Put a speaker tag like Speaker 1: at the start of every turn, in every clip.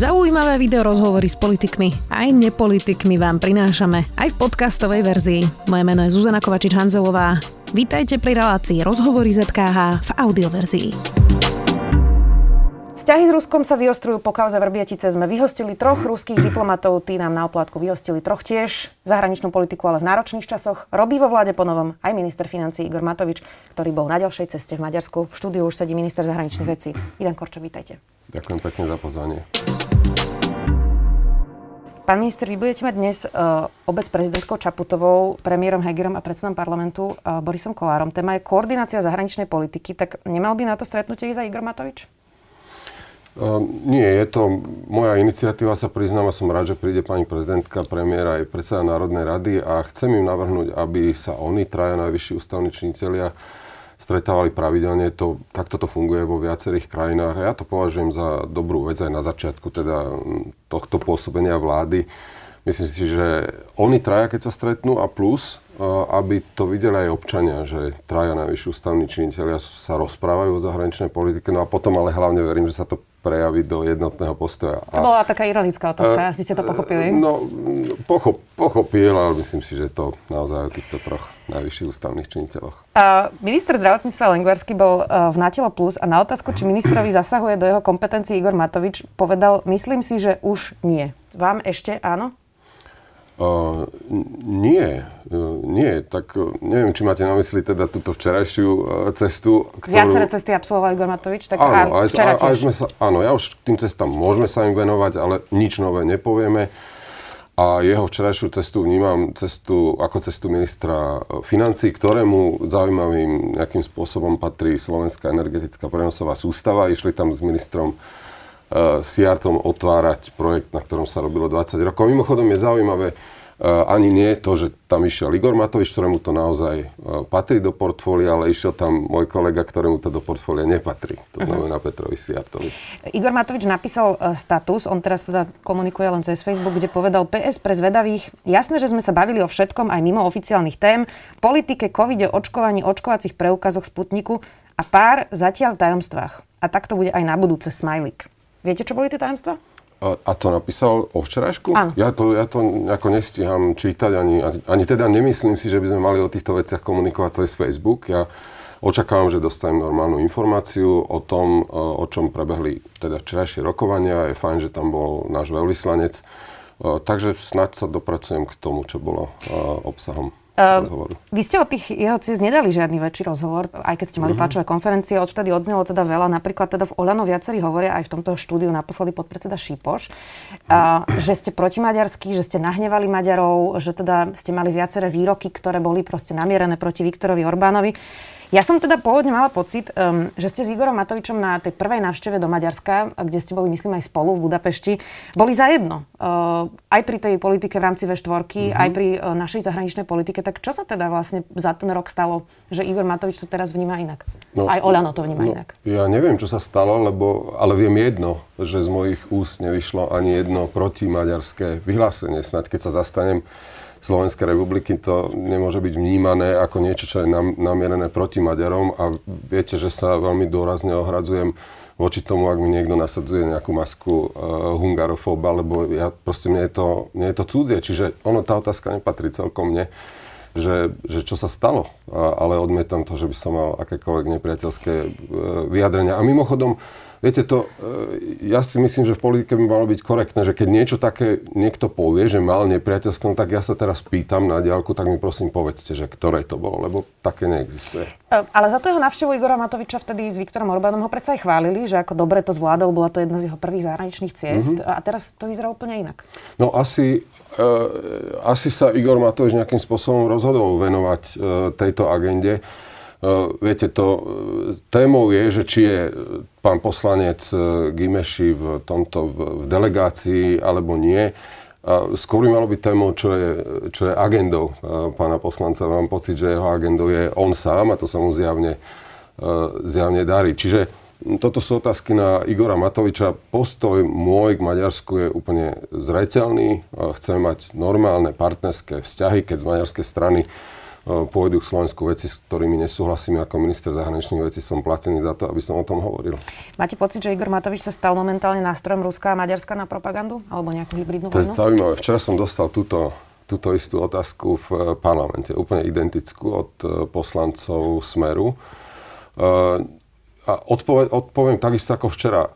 Speaker 1: Zaujímavé video rozhovory s politikmi aj nepolitikmi vám prinášame aj v podcastovej verzii. Moje meno je Zuzana Kovačič-Hanzelová. Vítajte pri relácii Rozhovory ZKH v audioverzii. Vzťahy s Ruskom sa vyostrujú po kauze Vrbietice. Sme vyhostili troch ruských diplomatov, tí nám na oplátku vyhostili troch tiež. Zahraničnú politiku ale v náročných časoch. Robí vo vláde ponovom aj minister financí Igor Matovič, ktorý bol na ďalšej ceste v Maďarsku. V štúdiu už sedí minister zahraničných vecí. Ivan Korčo, vítajte.
Speaker 2: Ďakujem pekne za pozvanie.
Speaker 1: Pán minister, vy budete mať dnes uh, obec prezidentkou Čaputovou, premiérom Hegerom a predsedom parlamentu uh, Borisom Kolárom. Téma je koordinácia zahraničnej politiky. Tak nemal by na to stretnutie ísť aj Igor Matovič?
Speaker 2: Uh, nie, je to moja iniciatíva, sa priznám a som rád, že príde pani prezidentka, premiéra aj predseda Národnej rady a chcem im navrhnúť, aby sa oni, traja najvyšší ústavní činiteľia, stretávali pravidelne. To, takto to funguje vo viacerých krajinách ja to považujem za dobrú vec aj na začiatku teda tohto pôsobenia vlády. Myslím si, že oni traja, keď sa stretnú a plus, aby to videli aj občania, že traja najvyšší ústavní činiteľia sa rozprávajú o zahraničnej politike, no a potom ale hlavne verím, že sa to prejaví do jednotného postoja.
Speaker 1: To bola taká ironická otázka, asi ste to pochopili.
Speaker 2: No, pochop, pochopil, ale myslím si, že to naozaj o týchto troch najvyšších ústavných činiteľoch.
Speaker 1: Uh, minister zdravotníctva Lengvarsky bol uh, v Natelo Plus a na otázku, či ministrovi zasahuje do jeho kompetencií Igor Matovič, povedal, myslím si, že už nie. Vám ešte áno?
Speaker 2: Uh, nie, uh, nie. Tak uh, neviem, či máte na mysli teda túto včerajšiu uh, cestu.
Speaker 1: Ktorú... Viaceré cesty absolvoval Igor Matovič, tak áno, aj,
Speaker 2: aj, aj sme sa, áno, ja už tým cestám môžeme sa im venovať, ale nič nové nepovieme. A jeho včerajšiu cestu vnímam cestu, ako cestu ministra financí, ktorému zaujímavým nejakým spôsobom patrí Slovenská energetická prenosová sústava. Išli tam s ministrom uh, Siartom otvárať projekt, na ktorom sa robilo 20 rokov. Mimochodom je zaujímavé, uh, ani nie to, že tam išiel Igor Matovič, ktorému to naozaj uh, patrí do portfólia, ale išiel tam môj kolega, ktorému to do portfólia nepatrí. To mhm. znamená uh-huh. Petrovi Siartovi.
Speaker 1: Igor Matovič napísal status, on teraz teda komunikuje len cez Facebook, kde povedal PS pre zvedavých, jasné, že sme sa bavili o všetkom aj mimo oficiálnych tém, politike, covide, očkovaní, očkovacích preukazoch Sputniku a pár zatiaľ tajomstvách. A tak to bude aj na budúce smajlik. Viete, čo boli tie tajomstvá?
Speaker 2: A, a to napísal o včerajšku?
Speaker 1: Áno.
Speaker 2: Ja to, ja to ako nestíham čítať, ani, ani teda nemyslím si, že by sme mali o týchto veciach komunikovať cez Facebook. Ja očakávam, že dostanem normálnu informáciu o tom, o čom prebehli teda včerajšie rokovania. Je fajn, že tam bol náš veľvyslanec. Takže snáď sa dopracujem k tomu, čo bolo obsahom. Uh,
Speaker 1: vy ste od tých jeho ciest nedali žiadny väčší rozhovor, aj keď ste mali uh-huh. tlačové konferencie, odtedy odznelo teda veľa. Napríklad teda v Oľano viacerí hovoria aj v tomto štúdiu naposledy podpredseda Šípoš, uh, že ste protimaďarskí, že ste nahnevali Maďarov, že teda ste mali viaceré výroky, ktoré boli proste namierené proti Viktorovi Orbánovi. Ja som teda pôvodne mala pocit, um, že ste s Igorom Matovičom na tej prvej návšteve do Maďarska, kde ste boli, myslím, aj spolu v Budapešti, boli za jedno. Uh, aj pri tej politike v rámci V4, mm-hmm. aj pri uh, našej zahraničnej politike. Tak čo sa teda vlastne za ten rok stalo, že Igor Matovič to teraz vníma inak? No, aj Olano to vníma no, inak.
Speaker 2: Ja neviem, čo sa stalo, lebo, ale viem jedno, že z mojich úst nevyšlo ani jedno protimaďarské vyhlásenie. Snaď keď sa zastanem Slovenskej republiky to nemôže byť vnímané ako niečo, čo je namierené proti Maďarom a viete, že sa veľmi dôrazne ohradzujem voči tomu, ak mi niekto nasadzuje nejakú masku uh, hungarofóba, lebo ja proste mne je to, mne je to cudzie. Čiže ono, tá otázka nepatrí celkom mne, že, že čo sa stalo, a, ale odmietam to, že by som mal akékoľvek nepriateľské uh, vyjadrenia. A mimochodom, Viete to, e, ja si myslím, že v politike by malo byť korektné, že keď niečo také niekto povie, že mal nepriateľskom, tak ja sa teraz pýtam na diálku, tak mi prosím povedzte, že ktoré to bolo, lebo také neexistuje.
Speaker 1: E, ale za to jeho návštevu Igora Matoviča vtedy s Viktorom Orbánom ho predsa aj chválili, že ako dobre to zvládol, bola to jedna z jeho prvých zahraničných ciest mm-hmm. a teraz to vyzerá úplne inak.
Speaker 2: No asi, e, asi sa Igor Matovič nejakým spôsobom rozhodol venovať e, tejto agende. Uh, viete, to uh, témou je, že či je pán poslanec Gimeši v tomto v, v delegácii alebo nie. Skôr by malo byť témou, čo je, čo je agendou pána poslanca. Mám pocit, že jeho agendou je on sám a to sa mu zjavne, zjavne darí. Čiže toto sú otázky na Igora Matoviča. Postoj môj k Maďarsku je úplne zreteľný. Chceme mať normálne partnerské vzťahy, keď z maďarskej strany pôjdu k Slovensku veci, s ktorými nesúhlasím ako minister zahraničných vecí, som platený za to, aby som o tom hovoril.
Speaker 1: Máte pocit, že Igor Matovič sa stal momentálne nástrojom Ruska a Maďarska na propagandu? Alebo nejakú hybridnú
Speaker 2: vojnu? To je zaujímavé. Včera som dostal túto, túto istú otázku v eh, parlamente, úplne identickú od eh, poslancov Smeru. A odpoved, odpoviem takisto ako včera.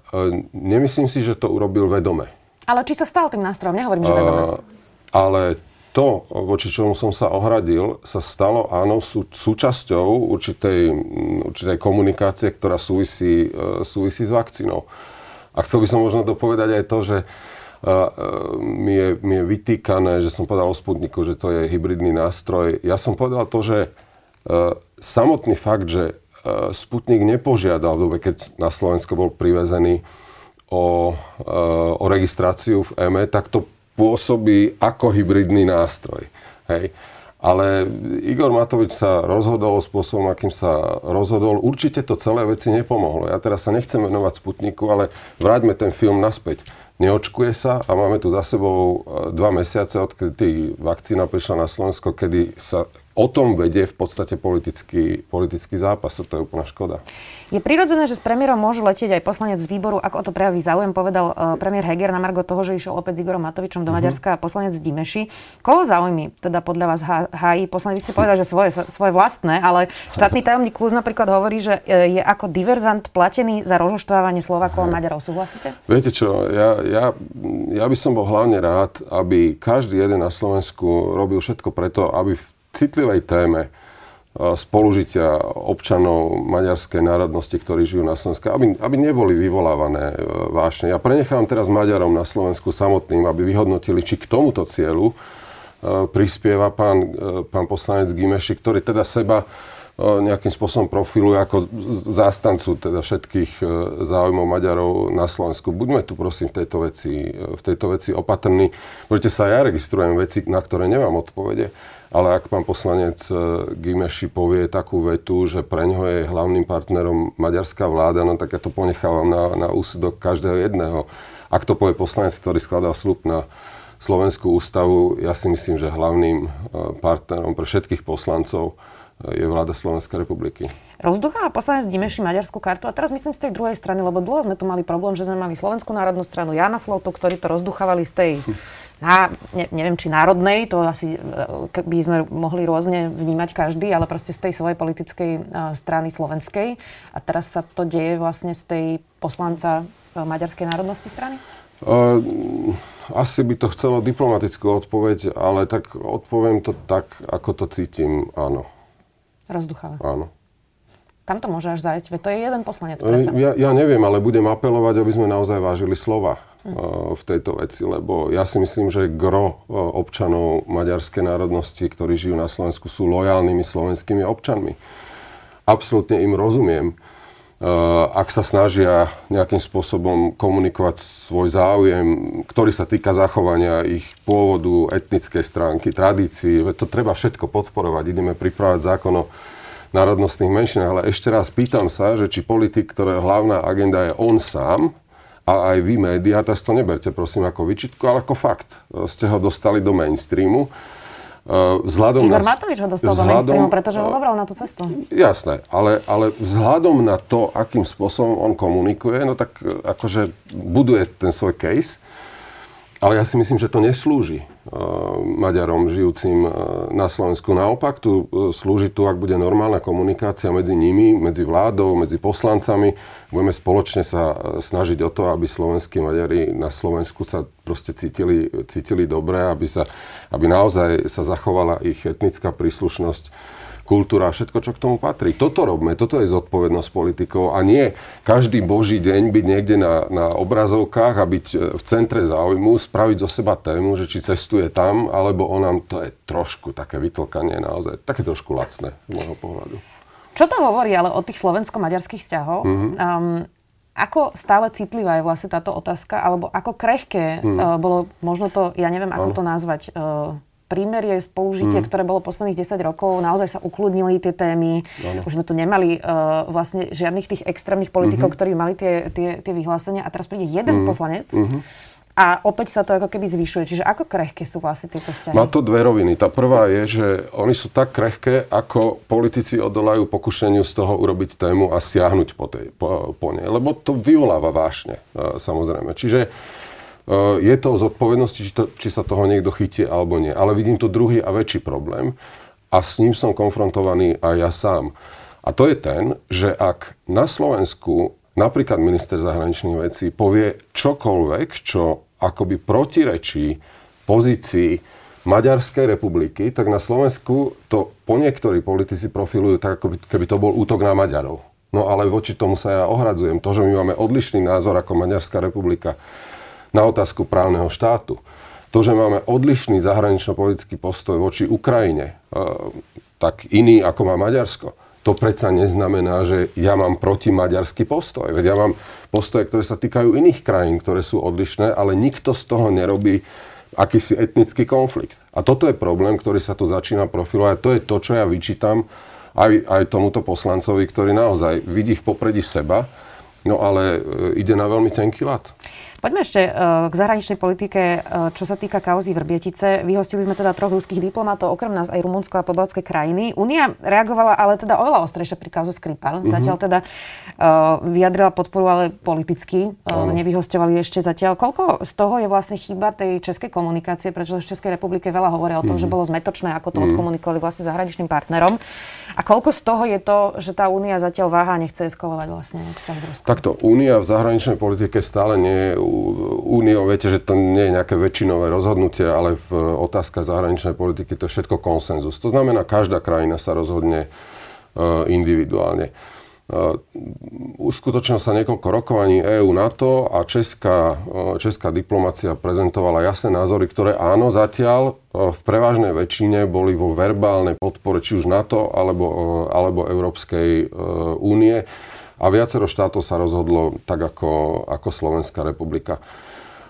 Speaker 2: Nemyslím si, že to urobil vedome.
Speaker 1: Ale či sa stal tým nástrojom? Nehovorím, že vedome.
Speaker 2: Ale to, voči čomu som sa ohradil, sa stalo áno sú, súčasťou určitej, určitej komunikácie, ktorá súvisí, e, súvisí s vakcínou. A chcel by som možno dopovedať aj to, že e, e, mi je, mi je vytýkané, že som povedal o Sputniku, že to je hybridný nástroj. Ja som povedal to, že samotný fakt, že Sputnik nepožiadal v dobe, keď na Slovensko bol privezený o, o registráciu v EME, tak to pôsobí ako hybridný nástroj. Hej. Ale Igor Matovič sa rozhodol spôsobom, akým sa rozhodol. Určite to celé veci nepomohlo. Ja teraz sa nechcem venovať Sputniku, ale vráťme ten film naspäť. Neočkuje sa a máme tu za sebou e, dva mesiace, odkedy vakcína prišla na Slovensko, kedy sa o tom vedie v podstate politický, politický zápas. To je úplná škoda.
Speaker 1: Je prirodzené, že s premiérom môže letieť aj poslanec z výboru, ako o to prejaví záujem, povedal uh, premiér Heger na Margo toho, že išiel opäť s Igorom Matovičom do uh-huh. Maďarska a poslanec Dimeši. Koho záujmy teda podľa vás hájí? Poslanec, vy ste povedali, že svoje, svoje vlastné, ale štátny tajomník Kluz napríklad hovorí, že e, je ako diverzant platený za rozoštvávanie Slovákov a Maďarov. Súhlasíte?
Speaker 2: Viete čo, ja, ja, ja by som bol hlavne rád, aby každý jeden na Slovensku robil všetko preto, aby v citlivej téme spolužitia občanov maďarskej národnosti, ktorí žijú na Slovensku, aby, aby neboli vyvolávané e, vášne. Ja prenechám teraz Maďarom na Slovensku samotným, aby vyhodnotili, či k tomuto cieľu e, prispieva pán, e, pán poslanec Gimeši, ktorý teda seba nejakým spôsobom profiluje ako zástancu teda všetkých záujmov Maďarov na Slovensku. Buďme tu prosím v tejto veci, v tejto veci opatrní. Budete sa, ja registrujem veci, na ktoré nemám odpovede ale ak pán poslanec e, Gimeši povie takú vetu, že pre ňoho je hlavným partnerom maďarská vláda, no tak ja to ponechávam na, na úsudok každého jedného. Ak to povie poslanec, ktorý skladá slub na Slovenskú ústavu, ja si myslím, že hlavným e, partnerom pre všetkých poslancov e, je vláda Slovenskej republiky.
Speaker 1: Rozducháva poslanec Dimeši maďarskú kartu a teraz myslím z tej druhej strany, lebo dlho sme tu mali problém, že sme mali Slovenskú národnú stranu, Jana Slovto, ktorí to rozduchávali z tej na, ne, neviem, či národnej, to asi e, by sme mohli rôzne vnímať každý, ale proste z tej svojej politickej uh, strany slovenskej. A teraz sa to deje vlastne z tej poslanca uh, maďarskej národnosti strany?
Speaker 2: Asi by to chcelo diplomatickú odpoveď, ale tak odpoviem to tak, ako to cítim, áno.
Speaker 1: Rozducháva.
Speaker 2: Áno.
Speaker 1: Kam to môže až zajsť? Veď to je jeden poslanec predsa.
Speaker 2: Ja, ja neviem, ale budem apelovať, aby sme naozaj vážili slova v tejto veci, lebo ja si myslím, že gro občanov maďarskej národnosti, ktorí žijú na Slovensku, sú lojálnymi slovenskými občanmi. Absolútne im rozumiem. Ak sa snažia nejakým spôsobom komunikovať svoj záujem, ktorý sa týka zachovania ich pôvodu, etnickej stránky, tradícií, to treba všetko podporovať. Ideme pripravať zákon o národnostných menšinách, ale ešte raz pýtam sa, že či politik, ktorého hlavná agenda je on sám, a aj vy médiá, teraz to neberte prosím ako vyčitku, ale ako fakt. Ste ho dostali do mainstreamu.
Speaker 1: E, vzhľadom Igor na, Matovič ho dostal vzhľadom, do pretože ho zobral na tú cestu.
Speaker 2: Jasné, ale, ale vzhľadom na to, akým spôsobom on komunikuje, no tak e, akože buduje ten svoj case, ale ja si myslím, že to neslúži uh, Maďarom žijúcim uh, na Slovensku. Naopak, tu uh, slúži tu, ak bude normálna komunikácia medzi nimi, medzi vládou, medzi poslancami. Budeme spoločne sa snažiť o to, aby slovenskí Maďari na Slovensku sa proste cítili, cítili dobre, aby, sa, aby naozaj sa zachovala ich etnická príslušnosť kultúra všetko, čo k tomu patrí. Toto robme, toto je zodpovednosť politikov a nie každý boží deň byť niekde na, na obrazovkách a byť e, v centre záujmu, spraviť zo seba tému, že či cestuje tam, alebo on nám, to je trošku také vytlkanie naozaj, také trošku lacné z môjho pohľadu.
Speaker 1: Čo to hovorí ale o tých slovensko-maďarských vzťahoch? Mm-hmm. Um, ako stále citlivá je vlastne táto otázka, alebo ako krehké mm. uh, bolo možno to, ja neviem, ako ano. to nazvať, uh, prímerie, spolužitie, mm. ktoré bolo posledných 10 rokov, naozaj sa ukludnili tie témy. Ano. Už sme tu nemali uh, vlastne žiadnych tých extrémnych politikov, mm-hmm. ktorí mali tie, tie, tie vyhlásenia. A teraz príde jeden mm. poslanec, mm-hmm. a opäť sa to ako keby zvyšuje. Čiže ako krehké sú vlastne tieto vzťahy?
Speaker 2: Má to dve roviny. Tá prvá je, že oni sú tak krehké, ako politici odolajú pokušeniu z toho urobiť tému a siahnuť po, tej, po, po nej. Lebo to vyvoláva vášne, e, samozrejme. Čiže je to o zodpovednosti, či, to, či sa toho niekto chytí alebo nie. Ale vidím tu druhý a väčší problém a s ním som konfrontovaný aj ja sám. A to je ten, že ak na Slovensku napríklad minister zahraničných vecí povie čokoľvek, čo akoby protirečí pozícii Maďarskej republiky, tak na Slovensku to po niektorí politici profilujú tak, ako by, keby to bol útok na Maďarov. No ale voči tomu sa ja ohradzujem. To, že my máme odlišný názor ako Maďarská republika na otázku právneho štátu, to, že máme odlišný zahranično-politický postoj voči Ukrajine, e, tak iný ako má Maďarsko, to predsa neznamená, že ja mám protimaďarský postoj. Veď ja mám postoje, ktoré sa týkajú iných krajín, ktoré sú odlišné, ale nikto z toho nerobí akýsi etnický konflikt. A toto je problém, ktorý sa tu začína profilovať. To je to, čo ja vyčítam aj, aj tomuto poslancovi, ktorý naozaj vidí v popredí seba, no ale e, ide na veľmi tenký lat.
Speaker 1: Poďme ešte uh, k zahraničnej politike, uh, čo sa týka kauzy Vrbietice. Vyhostili sme teda troch ruských diplomatov, okrem nás aj Rumunsko a pobaltské krajiny. Únia reagovala ale teda oveľa ostrejšie pri kauze Skripal. Mm-hmm. Zatiaľ teda uh, vyjadrila podporu, ale politicky. Uh, nevyhostovali ešte zatiaľ. Koľko z toho je vlastne chyba tej českej komunikácie, pretože v Českej republike veľa hovoria o tom, mm-hmm. že bolo zmetočné, ako to mm-hmm. odkomunikovali vlastne zahraničným partnerom. A koľko z toho je to, že tá únia zatiaľ váha a nechce eskalovať vlastne vzťah s Ruskom?
Speaker 2: Takto, únia v zahraničnej politike stále nie je úniou, viete, že to nie je nejaké väčšinové rozhodnutie, ale v otázkach zahraničnej politiky to je všetko konsenzus. To znamená, každá krajina sa rozhodne e, individuálne. Uh, uskutočnilo sa niekoľko rokovaní EÚ NATO a česká, uh, česká diplomácia prezentovala jasné názory, ktoré áno, zatiaľ v prevažnej väčšine boli vo verbálnej podpore či už NATO alebo, alebo Európskej únie a viacero štátov sa rozhodlo tak ako, ako Slovenská republika.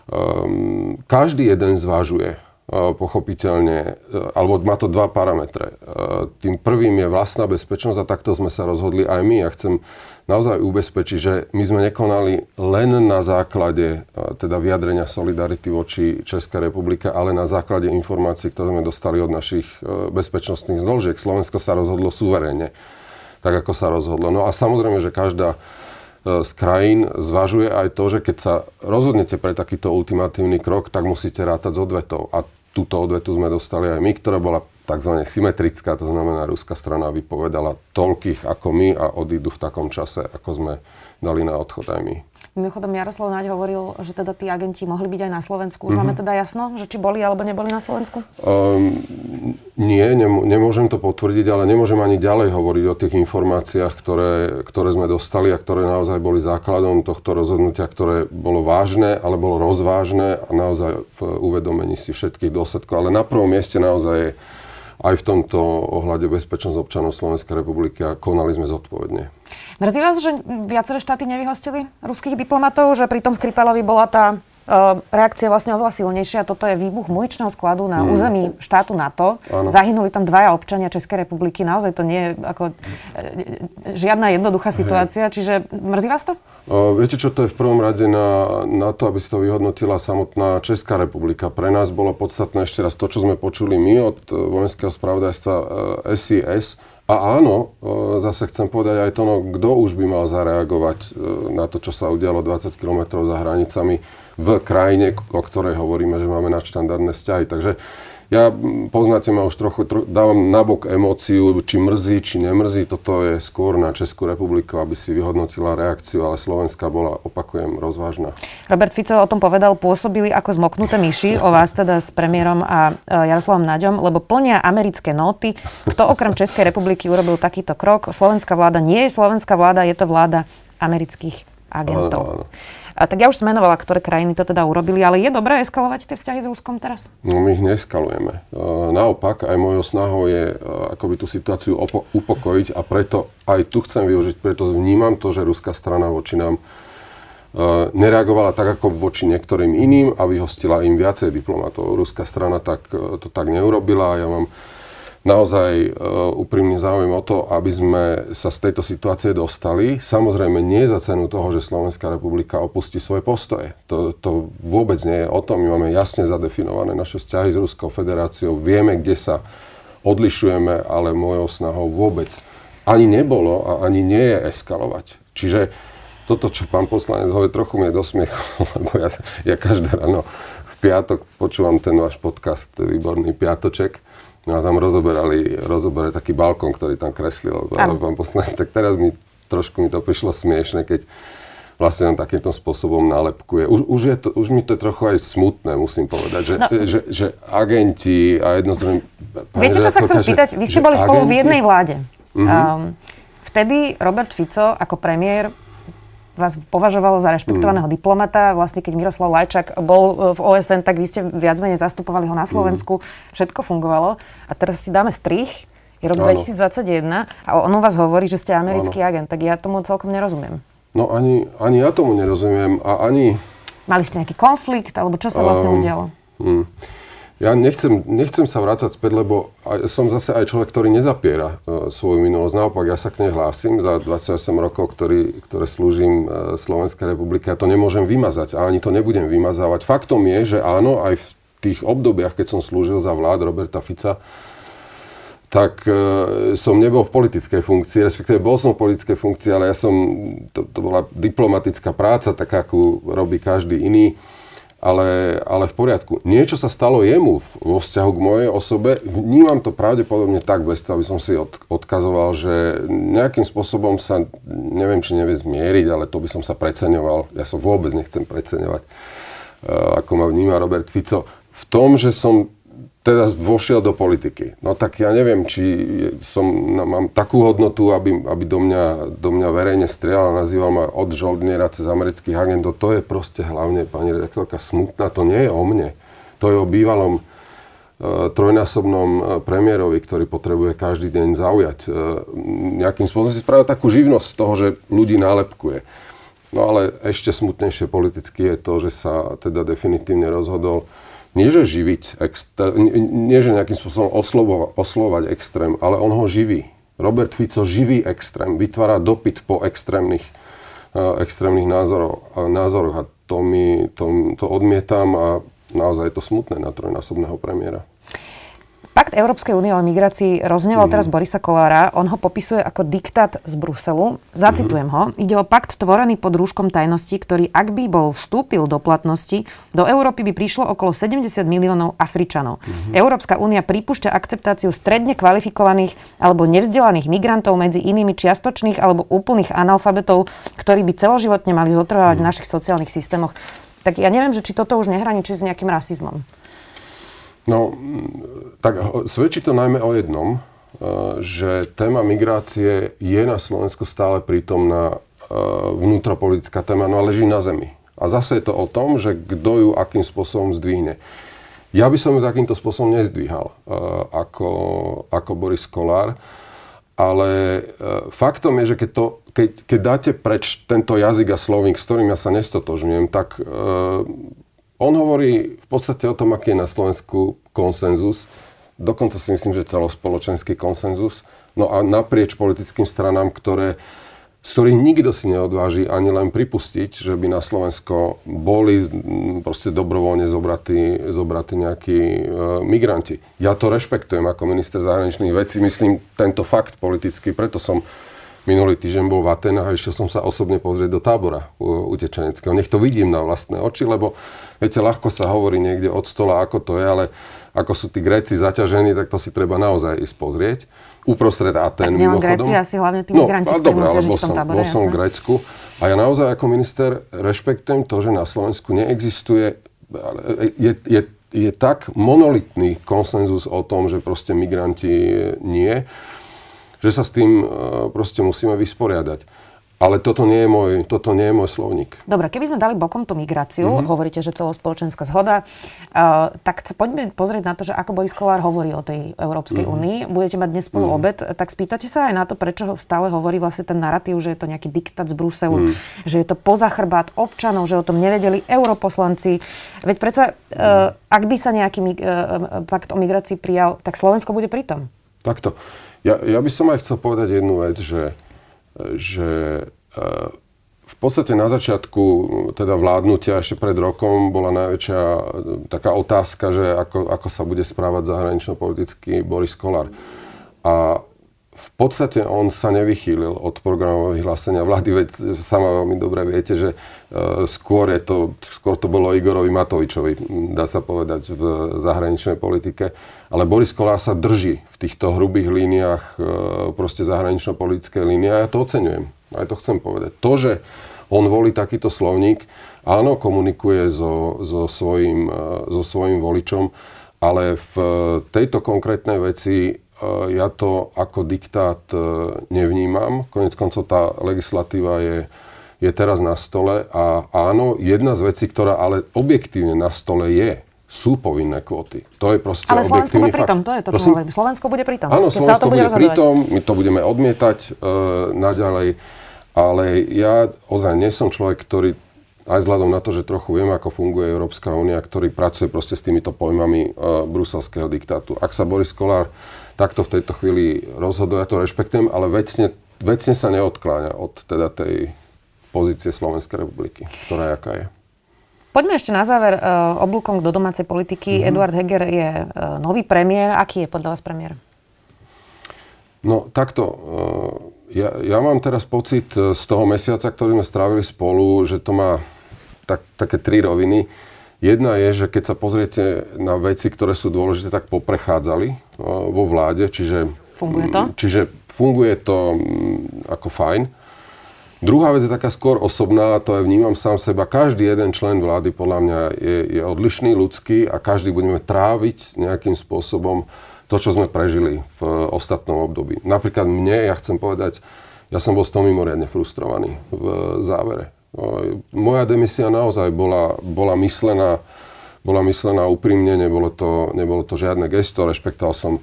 Speaker 2: Um, každý jeden zvažuje uh, pochopiteľne, uh, alebo má to dva parametre. Uh, tým prvým je vlastná bezpečnosť a takto sme sa rozhodli aj my. Ja chcem naozaj ubezpečiť, že my sme nekonali len na základe teda vyjadrenia solidarity voči Českej republike, ale na základe informácií, ktoré sme dostali od našich bezpečnostných zložiek. Slovensko sa rozhodlo suverénne tak ako sa rozhodlo. No a samozrejme, že každá e, z krajín zvažuje aj to, že keď sa rozhodnete pre takýto ultimatívny krok, tak musíte rátať s odvetou. A túto odvetu sme dostali aj my, ktorá bola tzv. symetrická, to znamená, ruská strana vypovedala toľkých ako my a odídu v takom čase, ako sme dali na odchod aj my.
Speaker 1: Mimochodom, Jaroslav Naď hovoril, že teda tí agenti mohli byť aj na Slovensku. Už mm-hmm. máme teda jasno, že či boli alebo neboli na Slovensku? Um,
Speaker 2: nie, nem- nemôžem to potvrdiť, ale nemôžem ani ďalej hovoriť o tých informáciách, ktoré, ktoré sme dostali a ktoré naozaj boli základom tohto rozhodnutia, ktoré bolo vážne, ale bolo rozvážne a naozaj v uvedomení si všetkých dôsledkov. Ale na prvom mieste naozaj je aj v tomto ohľade bezpečnosť občanov Slovenskej republiky a konali sme zodpovedne.
Speaker 1: Mrzí vás, že viaceré štáty nevyhostili ruských diplomatov, že pri tom Skripalovi bola tá reakcia vlastne oveľa silnejšia. Toto je výbuch muničného skladu na mm. území štátu NATO. Ano. Zahynuli tam dvaja občania Českej republiky. Naozaj to nie je ako, e, žiadna jednoduchá situácia. Hej. Čiže mrzí vás to?
Speaker 2: Uh, viete čo, to je v prvom rade na, na to, aby si to vyhodnotila samotná Česká republika. Pre nás bolo podstatné ešte raz to, čo sme počuli my od vojenského spravodajstva SIS, a áno, e, zase chcem povedať aj to, no, kto už by mal zareagovať e, na to, čo sa udialo 20 km za hranicami v krajine, o ktorej hovoríme, že máme nadštandardné vzťahy. Takže ja, poznáte ma už trochu, tro, dávam nabok emóciu, či mrzí, či nemrzí. Toto je skôr na Českú republiku, aby si vyhodnotila reakciu, ale Slovenská bola, opakujem, rozvážna.
Speaker 1: Robert Fico o tom povedal, pôsobili ako zmoknuté myši, o vás teda s premiérom a e, Jaroslavom Naďom, lebo plnia americké nóty. Kto okrem Českej republiky urobil takýto krok? Slovenská vláda nie je slovenská vláda, je to vláda amerických agentov. Áno, áno. A tak ja už som ktoré krajiny to teda urobili, ale je dobré eskalovať tie vzťahy s Ruskom teraz?
Speaker 2: No my ich neskalujeme. Naopak, aj mojou snahou je akoby tú situáciu opo- upokojiť a preto aj tu chcem využiť, preto vnímam to, že ruská strana voči nám nereagovala tak ako voči niektorým iným a vyhostila im viacej diplomatov. Ruská strana tak, to tak neurobila. Ja mám naozaj uh, úprimne záujem o to, aby sme sa z tejto situácie dostali. Samozrejme nie za cenu toho, že Slovenská republika opustí svoje postoje. To, to vôbec nie je o tom. My máme jasne zadefinované naše vzťahy s Ruskou federáciou. Vieme, kde sa odlišujeme, ale mojou snahou vôbec ani nebolo a ani nie je eskalovať. Čiže toto, čo pán poslanec hovorí, trochu mi je do smiechu, lebo ja, ja každé ráno v piatok počúvam ten váš podcast, výborný piatoček, No a tam rozoberali, rozoberali taký balkón, ktorý tam kreslil ano. pán poslanec. Tak teraz mi trošku mi to prišlo smiešne, keď vlastne on takýmto spôsobom nálepkuje. Už, už, je to, už mi to je trochu aj smutné, musím povedať, že, no. že, že agenti a jednoznačne...
Speaker 1: Viete, čo sa chcem spýtať? Vy ste boli agenti... spolu v jednej vláde. Mm-hmm. Um, vtedy Robert Fico ako premiér vás považovalo za rešpektovaného mm. diplomata. Vlastne keď Miroslav Lajčak bol e, v OSN, tak vy ste viac menej zastupovali ho na Slovensku. Mm. Všetko fungovalo. A teraz si dáme strich. Je rok ano. 2021 a on vás hovorí, že ste americký ano. agent. Tak ja tomu celkom nerozumiem.
Speaker 2: No ani, ani ja tomu nerozumiem a ani...
Speaker 1: Mali ste nejaký konflikt, alebo čo sa vlastne um, udialo? Hmm.
Speaker 2: Ja nechcem, nechcem sa vrácať späť, lebo som zase aj človek, ktorý nezapiera uh, svoju minulosť. Naopak, ja sa k nej hlásim za 28 rokov, ktorý, ktoré slúžim uh, Slovenskej republike. Ja to nemôžem vymazať a ani to nebudem vymazávať. Faktom je, že áno, aj v tých obdobiach, keď som slúžil za vlád Roberta Fica, tak uh, som nebol v politickej funkcii, respektíve bol som v politickej funkcii, ale ja som, to, to bola diplomatická práca, taká, akú robí každý iný ale, ale v poriadku. Niečo sa stalo jemu vo vzťahu k mojej osobe. Vnímam to pravdepodobne tak, bez toho, aby som si od, odkazoval, že nejakým spôsobom sa, neviem, či nevie zmieriť, ale to by som sa preceňoval. Ja sa vôbec nechcem preceňovať, uh, ako ma vníma Robert Fico. V tom, že som teda vošiel do politiky. No tak ja neviem, či som, no, mám takú hodnotu, aby, aby do, mňa, do mňa verejne strieľal nazýval ma od žoldniera cez amerických agentov. To je proste hlavne, pani redaktorka, smutná. To nie je o mne. To je o bývalom e, trojnásobnom e, premiérovi, ktorý potrebuje každý deň zaujať. E, nejakým spôsobom si spravil takú živnosť z toho, že ľudí nálepkuje. No ale ešte smutnejšie politicky je to, že sa teda definitívne rozhodol nie že živiť, extré, nie že nejakým spôsobom oslovova, oslovať extrém, ale on ho živí. Robert Fico živí extrém, vytvára dopyt po extrémnych, uh, extrémnych názoroch, uh, názoroch a to, mi, to, to odmietam a naozaj je to smutné na trojnásobného premiéra.
Speaker 1: Pakt Európskej únie o migrácii rozneval mm. teraz Borisa Kolára. On ho popisuje ako diktát z Bruselu. Zacitujem mm. ho. Ide o pakt tvorený pod rúškom tajnosti, ktorý ak by bol vstúpil do platnosti, do Európy by prišlo okolo 70 miliónov Afričanov. Mm. Európska únia pripúšťa akceptáciu stredne kvalifikovaných alebo nevzdelaných migrantov medzi inými čiastočných alebo úplných analfabetov, ktorí by celoživotne mali zotrvávať mm. v našich sociálnych systémoch. Tak ja neviem, že či toto už nehraničí s nejakým rasizmom.
Speaker 2: No, tak svedčí to najmä o jednom, e, že téma migrácie je na Slovensku stále prítomná e, vnútropolitická téma, no a leží na zemi. A zase je to o tom, že kto ju akým spôsobom zdvihne. Ja by som ju takýmto spôsobom nezdvíhal e, ako, ako Boris Kolár, ale faktom je, že keď, to, keď, keď dáte preč tento jazyk a slovník, s ktorým ja sa nestotožňujem, tak on hovorí v podstate o tom, aký je na Slovensku konsenzus. Dokonca si myslím, že celospoločenský konsenzus. No a naprieč politickým stranám, ktoré, z ktorých nikto si neodváži ani len pripustiť, že by na Slovensko boli proste dobrovoľne zobratí, zobratí nejakí e, migranti. Ja to rešpektujem ako minister zahraničných vecí. Myslím tento fakt politický, preto som Minulý týždeň bol v Atenách a išiel som sa osobne pozrieť do tábora utečeneckého. Nech to vidím na vlastné oči, lebo viete, ľahko sa hovorí niekde od stola, ako to je, ale ako sú tí Gréci zaťažení, tak to si treba naozaj ísť pozrieť. Uprostred Aten,
Speaker 1: mimochodom. Gréci, asi hlavne tí no, migranti, ktorí musia žiť v tom tábore.
Speaker 2: Bol som v Grécku a ja naozaj ako minister rešpektujem to, že na Slovensku neexistuje, je, je, je tak monolitný konsenzus o tom, že proste migranti nie že sa s tým e, proste musíme vysporiadať. Ale toto nie je môj, toto nie je môj slovník.
Speaker 1: Dobre, keby sme dali bokom tú migráciu, mm-hmm. hovoríte, že celospoločenská zhoda, uh, tak poďme pozrieť na to, že ako Boris Kolár hovorí o tej Európskej mm-hmm. únii. Budete mať dnes spolu mm-hmm. obed, tak spýtate sa aj na to, prečo stále hovorí vlastne ten narratív, že je to nejaký diktát z Bruselu, mm-hmm. že je to pozachrbát občanov, že o tom nevedeli europoslanci. Veď predsa, uh, ak by sa nejaký uh, pakt o migrácii prijal, tak Slovensko bude pritom.
Speaker 2: Takto. Ja, ja by som aj chcel povedať jednu vec, že, že v podstate na začiatku teda vládnutia ešte pred rokom bola najväčšia taká otázka, že ako, ako sa bude správať zahranično-politicky Boris Kolár. A v podstate on sa nevychýlil od programového vyhlásenia vlády, veď sama veľmi dobre viete, že e, skôr, je to, skôr to bolo Igorovi Matovičovi, dá sa povedať, v zahraničnej politike. Ale Boris Kolár sa drží v týchto hrubých líniách e, proste zahranično-politické línie a ja to oceňujem. Aj to chcem povedať. To, že on volí takýto slovník, áno, komunikuje so, so, svojím, e, so svojím voličom, ale v tejto konkrétnej veci ja to ako diktát eh, nevnímam. Konec koncov tá legislatíva je, je teraz na stole a áno, jedna z vecí, ktorá ale objektívne na stole je, sú povinné kvóty. To je proste
Speaker 1: Ale Slovensko bude
Speaker 2: pritom,
Speaker 1: to je to, čo hovorím. Slovensko bude pritom.
Speaker 2: Áno, Slovensko bude, bude pritom, my to budeme odmietať e, naďalej, ale ja ozaj nie som človek, ktorý aj vzhľadom na to, že trochu viem, ako funguje Európska únia, ktorý pracuje proste s týmito pojmami e, bruselského diktátu. Ak sa Boris Kolár takto v tejto chvíli rozhoduje, ja to rešpektujem, ale vecne, vecne sa neodkláňa od teda tej pozície Slovenskej republiky, ktorá jaká je.
Speaker 1: Poďme ešte na záver uh, oblúkom do domácej politiky. Mm-hmm. Eduard Heger je uh, nový premiér. Aký je podľa vás premiér?
Speaker 2: No takto, uh, ja, ja mám teraz pocit z toho mesiaca, ktorý sme strávili spolu, že to má tak, také tri roviny. Jedna je, že keď sa pozriete na veci, ktoré sú dôležité, tak poprechádzali vo vláde, čiže...
Speaker 1: Funguje to?
Speaker 2: Čiže funguje to ako fajn. Druhá vec je taká skôr osobná, to je vnímam sám seba. Každý jeden člen vlády podľa mňa je, je odlišný, ľudský a každý budeme tráviť nejakým spôsobom to, čo sme prežili v ostatnom období. Napríklad mne, ja chcem povedať, ja som bol z toho mimoriadne frustrovaný v závere. Moja demisia naozaj bola, bola myslená bola myslená úprimne, nebolo to, nebolo to žiadne gesto, rešpektoval som e,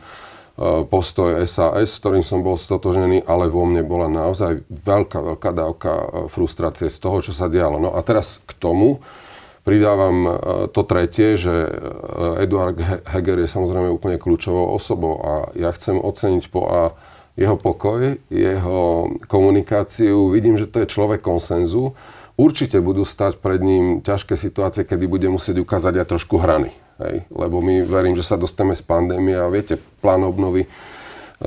Speaker 2: postoj SAS, s ktorým som bol stotožnený, ale vo mne bola naozaj veľká, veľká dávka e, frustrácie z toho, čo sa dialo. No a teraz k tomu pridávam e, to tretie, že Eduard Heger je samozrejme úplne kľúčovou osobou a ja chcem oceniť po A jeho pokoj, jeho komunikáciu. Vidím, že to je človek konsenzu Určite budú stať pred ním ťažké situácie, kedy bude musieť ukázať aj trošku hrany. Hej? Lebo my verím, že sa dostaneme z pandémie a viete, plán obnovy, e,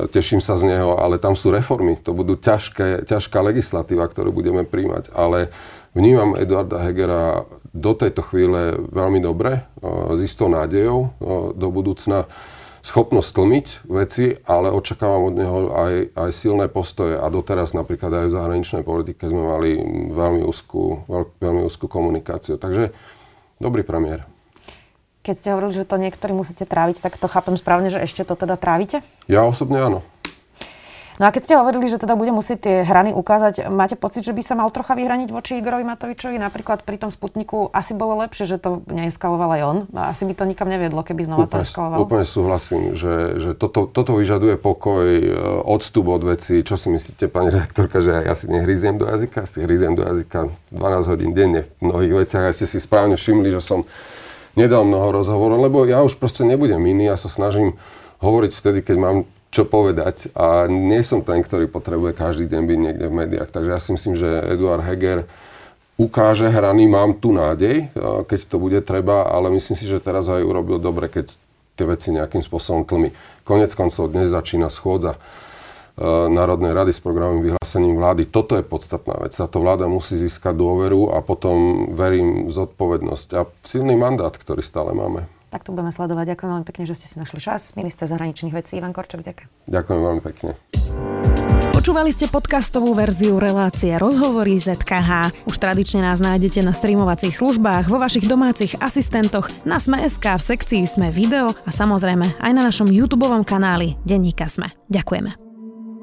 Speaker 2: teším sa z neho, ale tam sú reformy. To budú ťažké, ťažká legislatíva, ktorú budeme príjmať. Ale vnímam Eduarda Hegera do tejto chvíle veľmi dobre, e, s istou nádejou e, do budúcna schopnosť tlmiť veci, ale očakávam od neho aj, aj silné postoje a doteraz napríklad aj v zahraničnej politike sme mali veľmi úzkú, veľ, veľmi úzkú komunikáciu. Takže dobrý premiér.
Speaker 1: Keď ste hovorili, že to niektorí musíte tráviť, tak to chápem správne, že ešte to teda trávite?
Speaker 2: Ja osobne áno.
Speaker 1: No a keď ste hovorili, že teda bude musieť tie hrany ukázať, máte pocit, že by sa mal trocha vyhraniť voči Igorovi Matovičovi? Napríklad pri tom Sputniku asi bolo lepšie, že to neeskaloval aj on. Asi by to nikam neviedlo, keby znova úplne, to eskaloval.
Speaker 2: Úplne súhlasím, že, že toto, toto vyžaduje pokoj, e, odstup od veci. Čo si myslíte, pani redaktorka, že ja si nehryziem do jazyka? Si hryziem do jazyka 12 hodín denne v mnohých veciach. A ste si správne všimli, že som nedal mnoho rozhovorov, lebo ja už proste nebudem iný. Ja sa snažím hovoriť vtedy, keď mám čo povedať a nie som ten, ktorý potrebuje každý deň byť niekde v médiách. Takže ja si myslím, že Eduard Heger ukáže hrany, mám tu nádej, keď to bude treba, ale myslím si, že teraz aj urobil dobre, keď tie veci nejakým spôsobom tlmi. Konec koncov dnes začína schôdza Národnej rady s programovým vyhlásením vlády. Toto je podstatná vec. Táto vláda musí získať dôveru a potom verím zodpovednosť a silný mandát, ktorý stále máme.
Speaker 1: Tak to budeme sledovať. Ďakujem veľmi pekne, že ste si našli čas. Minister zahraničných vecí Ivan Korčok, ďakujem.
Speaker 2: Ďakujem veľmi pekne.
Speaker 3: Počúvali ste podcastovú verziu relácie Rozhovory ZKH. Už tradične nás nájdete na streamovacích službách, vo vašich domácich asistentoch, na Sme.sk, v sekcii Sme video a samozrejme aj na našom YouTube kanáli Denníka Sme. Ďakujeme.